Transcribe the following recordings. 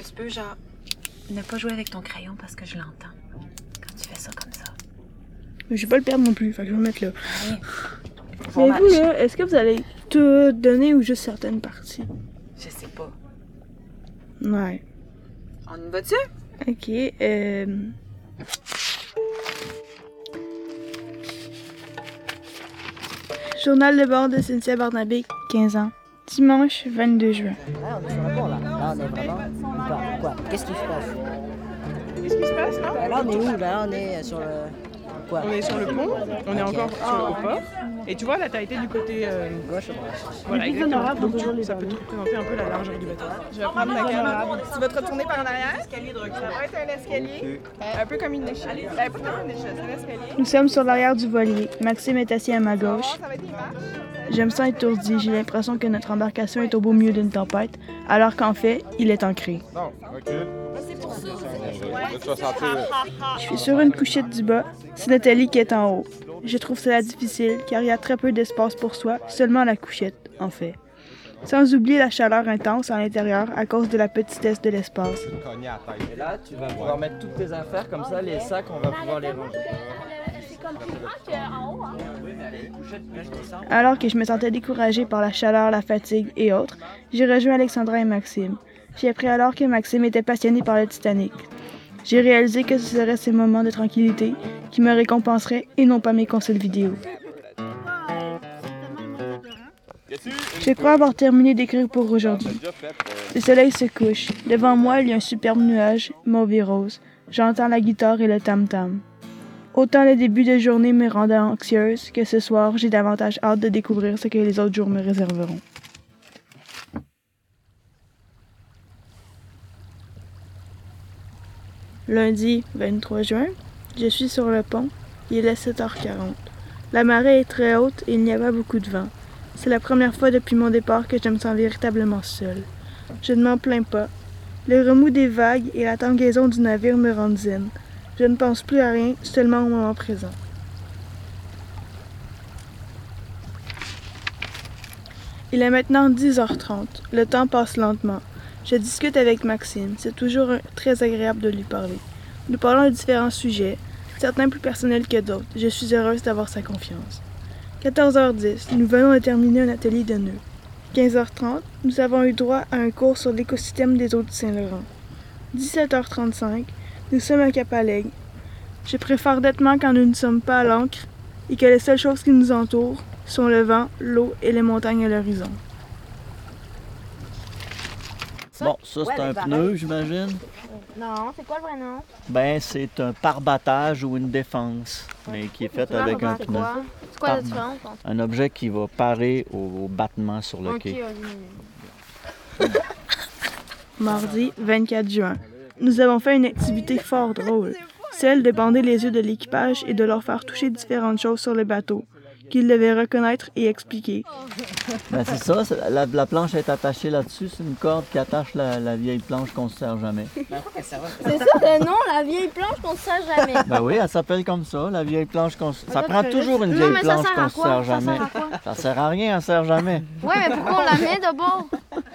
que tu peux, genre, ne pas jouer avec ton crayon parce que je l'entends quand tu fais ça comme ça? Je vais pas le perdre non plus, fait que je vais le mettre là. Oui. Mais vous, là, est-ce que vous allez tout donner ou juste certaines parties? Je sais pas. Ouais. On y va dessus? Ok, euh... Journal de bord de Cynthia Barnabé, 15 ans. Dimanche 22 juin. Là, on est sur le pont, là. Là, on est vraiment. Quoi? Qu'est-ce qui se passe? Qu'est-ce qui se passe là? Là, on est où? Là, on est sur le. Quoi? On est sur le pont, on est Ok. encore sur le port. Et tu vois, là, t'as été du côté. euh, Gauche ou droite? voilà, exactement. Donc, tu- les ça peut te représenter un peu la largeur du bateau. Je vais prendre la caméra. Tu vas te retourner par en arrière? Ça va être un escalier. Un peu comme une échelle. Euh, pas comme une échelle, c'est un escalier. Nous sommes sur l'arrière du voilier. Maxime est assis à ma gauche. Ça va être. Je me sens étourdi. J'ai l'impression que notre embarcation est au beau milieu d'une tempête, alors qu'en fait, il est ancré. Non. Je suis sur une couchette du bas. C'est Nathalie qui est en haut. Je trouve cela difficile car il y a très peu d'espace pour soi, seulement la couchette, en fait. Sans oublier la chaleur intense à l'intérieur à cause de la petitesse de l'espace. Et là, tu vas pouvoir mettre toutes tes affaires comme ça, les sacs, on va pouvoir les ranger. Alors que je me sentais découragée par la chaleur, la fatigue et autres, j'ai rejoint Alexandra et Maxime. J'ai appris alors que Maxime était passionné par le Titanic. J'ai réalisé que ce seraient ces moments de tranquillité qui me récompenseraient et non pas mes consoles vidéo. Je crois avoir terminé d'écrire pour aujourd'hui. Le soleil se couche. Devant moi, il y a un superbe nuage, mauve et rose. J'entends la guitare et le tam-tam. Autant le début de journée me rendait anxieuse que ce soir, j'ai davantage hâte de découvrir ce que les autres jours me réserveront. Lundi 23 juin, je suis sur le pont. Il est 7h40. La marée est très haute et il n'y a pas beaucoup de vent. C'est la première fois depuis mon départ que je me sens véritablement seule. Je ne m'en plains pas. Le remous des vagues et la tangaison du navire me rendent zen. Je ne pense plus à rien, seulement au moment présent. Il est maintenant 10h30. Le temps passe lentement. Je discute avec Maxime. C'est toujours très agréable de lui parler. Nous parlons de différents sujets, certains plus personnels que d'autres. Je suis heureuse d'avoir sa confiance. 14h10. Nous venons de terminer un atelier de nœuds. 15h30, nous avons eu droit à un cours sur l'écosystème des eaux du Saint-Laurent. 17h35, nous sommes à Capalègue. Je préfère nettement quand nous ne sommes pas à l'ancre et que les seules choses qui nous entourent sont le vent, l'eau et les montagnes à l'horizon. Bon, ça c'est un pneu, j'imagine. Non, c'est quoi le vrai nom? Ben, c'est un parbattage ou une défense, mais qui est fait avec un pneu. C'est quoi la différence? Un objet qui va parer au, au battement sur le quai. Mardi 24 juin. Nous avons fait une activité fort drôle, celle de bander les yeux de l'équipage et de leur faire toucher différentes choses sur le bateau, qu'ils devaient reconnaître et expliquer. Ben, c'est ça, c'est- la, la planche est attachée là-dessus, c'est une corde qui attache la, la vieille planche qu'on ne sert jamais. C'est ça le nom, la vieille planche qu'on ne sert jamais. Ben oui, elle s'appelle comme ça, la vieille planche qu'on s- Ça prend toujours une vieille ça planche qu'on ne quoi? sert Ça jamais. sert à? Ça sert à rien, elle ne sert jamais. Ouais, mais pourquoi on la met d'abord?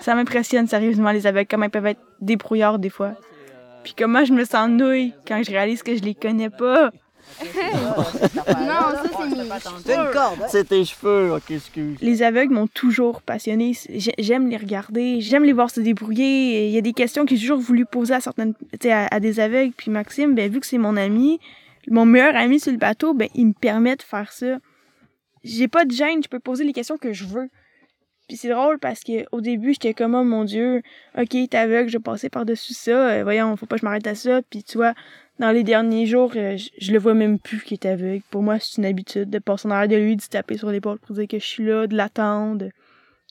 Ça m'impressionne sérieusement les aveugles, comment ils peuvent être débrouillards des fois. Puis comment je me sens nouille quand je réalise que je les connais pas. Non, ça c'est mis. C'est une corde, hein? C'est tes cheveux, ok, excuse. Les aveugles m'ont toujours passionné. J'ai- J'aime les regarder, j'aime les voir se débrouiller. Il y a des questions que j'ai toujours voulu poser à certaines, tu sais, à, à des aveugles. Puis Maxime, ben, vu que c'est mon ami, mon meilleur ami sur le bateau, ben, il me permet de faire ça. J'ai pas de gêne, je peux poser les questions que je veux. Puis c'est drôle parce que au début, j'étais comme, oh mon Dieu, ok, t'es aveugle, je vais passer par-dessus ça. Euh, voyons, faut pas que je m'arrête à ça. Puis tu vois, dans les derniers jours, euh, je, je le vois même plus qu'il est aveugle. Pour moi, c'est une habitude de passer en arrière de lui, de se taper sur l'épaule pour dire que je suis là, de l'attendre.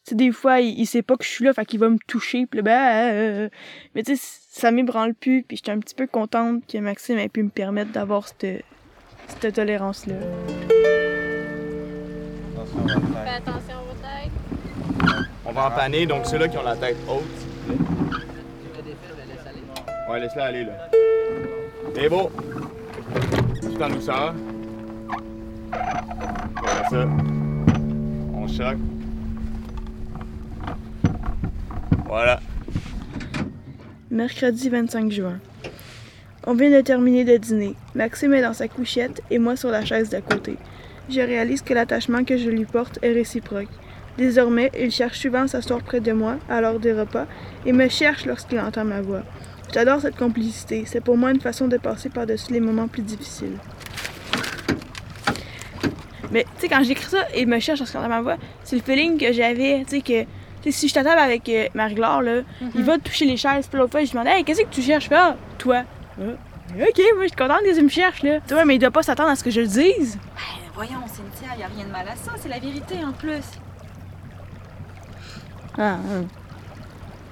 Tu sais, des fois, il, il sait pas que je suis là, fait qu'il va me toucher, puis là, ben, euh, mais tu sais, ça m'ébranle plus, puis j'étais un petit peu contente que Maxime ait pu me permettre d'avoir cette, cette tolérance-là. attention, on va empanner, donc ceux-là qui ont la tête haute. Ouais, laisse-la aller, là. C'est beau. Tout en douceur. Voilà ça. On choque. Voilà. mercredi 25 juin. On vient de terminer de dîner. Maxime est dans sa couchette et moi sur la chaise d'à côté. Je réalise que l'attachement que je lui porte est réciproque. Désormais, il cherche souvent à s'asseoir près de moi à l'heure des repas et me cherche lorsqu'il entend ma voix. J'adore cette complicité. C'est pour moi une façon de passer par-dessus les moments plus difficiles. Mais tu sais, quand j'écris ça, il me cherche lorsqu'il entend ma voix, c'est le feeling que j'avais, tu sais, que tu sais, si je t'attends avec euh, Marie-Laure, là, il va toucher les chaises. Puis l'autre fois, je demande, hey, qu'est-ce que tu cherches? Je fais, ah, toi? Ah, ok, moi, je suis contente qu'ils me cherchent, là. Tu vois, mais il doit pas s'attendre à ce que je le dise. Ben, voyons, Cynthia, y a rien de mal à ça. C'est la vérité en plus. Ah, hein.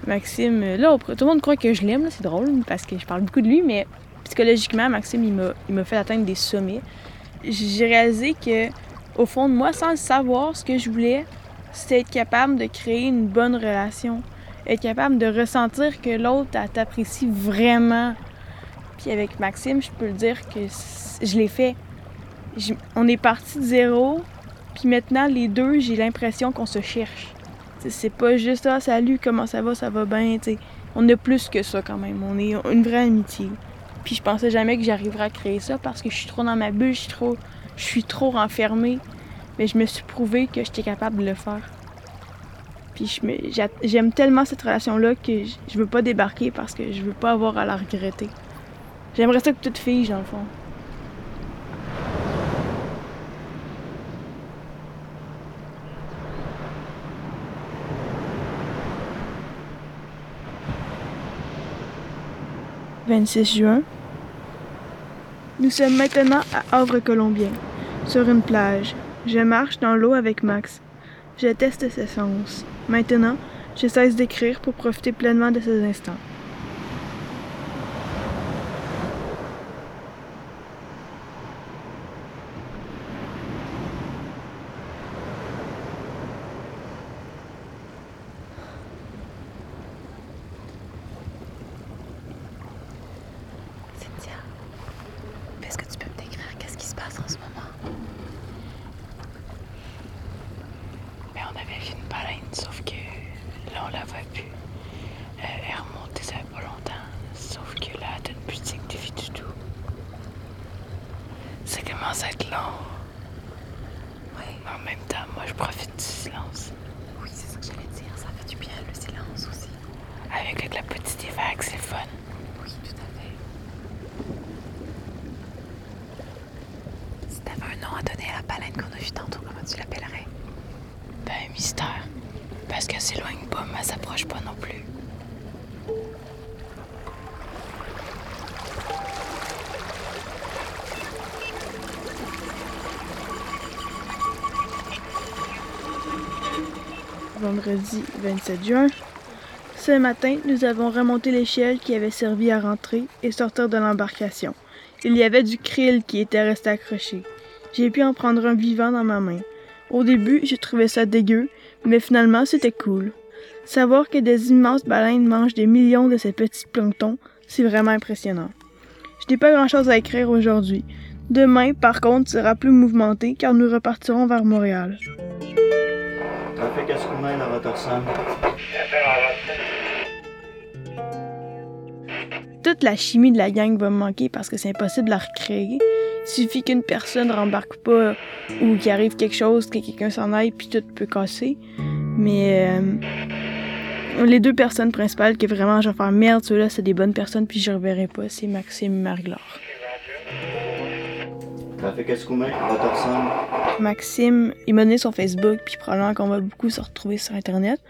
Maxime, là, tout le monde croit que je l'aime, c'est drôle, parce que je parle beaucoup de lui, mais psychologiquement, Maxime, il m'a, fait atteindre des sommets. J'ai réalisé que, au fond de moi, sans le savoir, ce que je voulais, c'était être capable de créer une bonne relation. Être capable de ressentir que l'autre t'apprécie vraiment. Puis avec Maxime, je peux le dire que je l'ai fait. On est parti de zéro, puis maintenant, les deux, j'ai l'impression qu'on se cherche. T'sais, c'est pas juste ah salut comment ça va ça va bien tu sais. on a plus que ça quand même. On est une vraie amitié. Puis je pensais jamais que j'arriverais à créer ça parce que je suis trop dans ma bulle je suis trop je suis trop renfermée. Mais je me suis prouvé que j'étais capable de le faire. Puis j'aime tellement cette relation là que je- je veux pas débarquer parce que je veux pas avoir à la regretter. J'aimerais ça que toute fille dans le fond « 26 juin. Nous sommes maintenant à Havre-Colombien, sur une plage. Je marche dans l'eau avec Max. Je teste ses sens. Maintenant, je cesse d'écrire pour profiter pleinement de ces instants. Cynthia, est-ce que tu peux me décrire qu'est-ce qui se passe en ce moment? Ben, on avait vu une baleine, sauf que là, on la voit plus. Euh, elle est remontée, ça fait pas longtemps. Sauf que là, elle donne plus de signe de vie du tout. Ça commence à être long. Oui, Mais en même temps, moi, je profite du silence. oui, c'est ça que j'allais dire. Ça fait du bien, le silence aussi. Avec clapotis des vagues, c'est le fun. Oui, tout à fait. Si t'avais un nom à donner à la baleine qu'on a vue tantôt, comment tu l'appellerais? Ben, mystère. Parce qu'elle s'éloigne pas, mais elle s'approche pas non plus. Vendredi 27 juin. Ce matin, nous avons remonté l'échelle qui avait servi à rentrer et sortir de l'embarcation. Il y avait du krill qui était resté accroché. J'ai pu en prendre un vivant dans ma main. Au début, j'ai trouvé ça dégueu, mais finalement, c'était cool. Savoir que des immenses baleines mangent des millions de ces petits planctons, c'est vraiment impressionnant. Je n'ai pas grand-chose à écrire aujourd'hui. Demain, par contre, sera plus mouvementé car nous repartirons vers Montréal. Trafic. Toute la chimie de la gang va me manquer parce que c'est impossible de la recréer. Il suffit qu'une personne rembarque pas ou qu'il arrive quelque chose, que quelqu'un s'en aille, puis tout peut casser. Mais euh, les deux personnes principales que vraiment je vais faire merde, ceux-là, c'est des bonnes personnes, puis je reverrai pas. C'est Maxime et Marie-Laure. Trafic à Scoumain, Rotterdam. Maxime, il m'a donné son Facebook, puis probablement qu'on va beaucoup se retrouver sur Internet.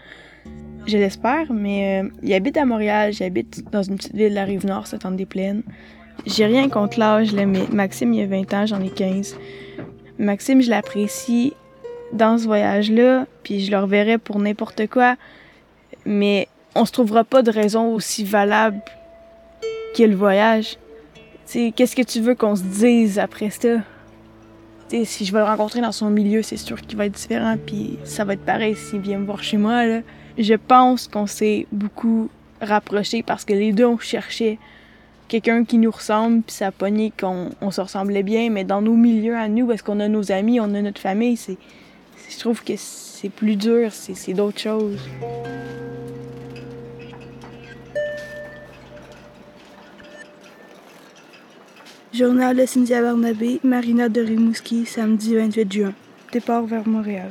Je l'espère, mais euh, il habite à Montréal, j'habite dans une petite ville de la Rive-Nord, Saint-Anne-des-Plaines. J'ai rien contre l'âge, mais Maxime, il a 20 ans, j'en ai 15. Maxime, je l'apprécie dans ce voyage-là, puis je le reverrai pour n'importe quoi, mais on se trouvera pas de raison aussi valable que le voyage. Qu'est-ce que tu veux qu'on se dise après ça? T'sais, si je vais le rencontrer dans son milieu, c'est sûr qu'il va être différent, puis ça va être pareil s'il vient me voir chez moi. Je pense qu'on s'est beaucoup rapprochés parce que les deux, on cherchait quelqu'un qui nous ressemble, puis ça a pogné qu'on on se ressemblait bien, mais dans nos milieux à nous, parce qu'on a nos amis, on a notre famille, c'est, je trouve que c'est plus dur, c'est, d'autres choses. Journal de Cynthia Barnabé, Marina de Rimouski, samedi 28 juin. Départ vers Montréal.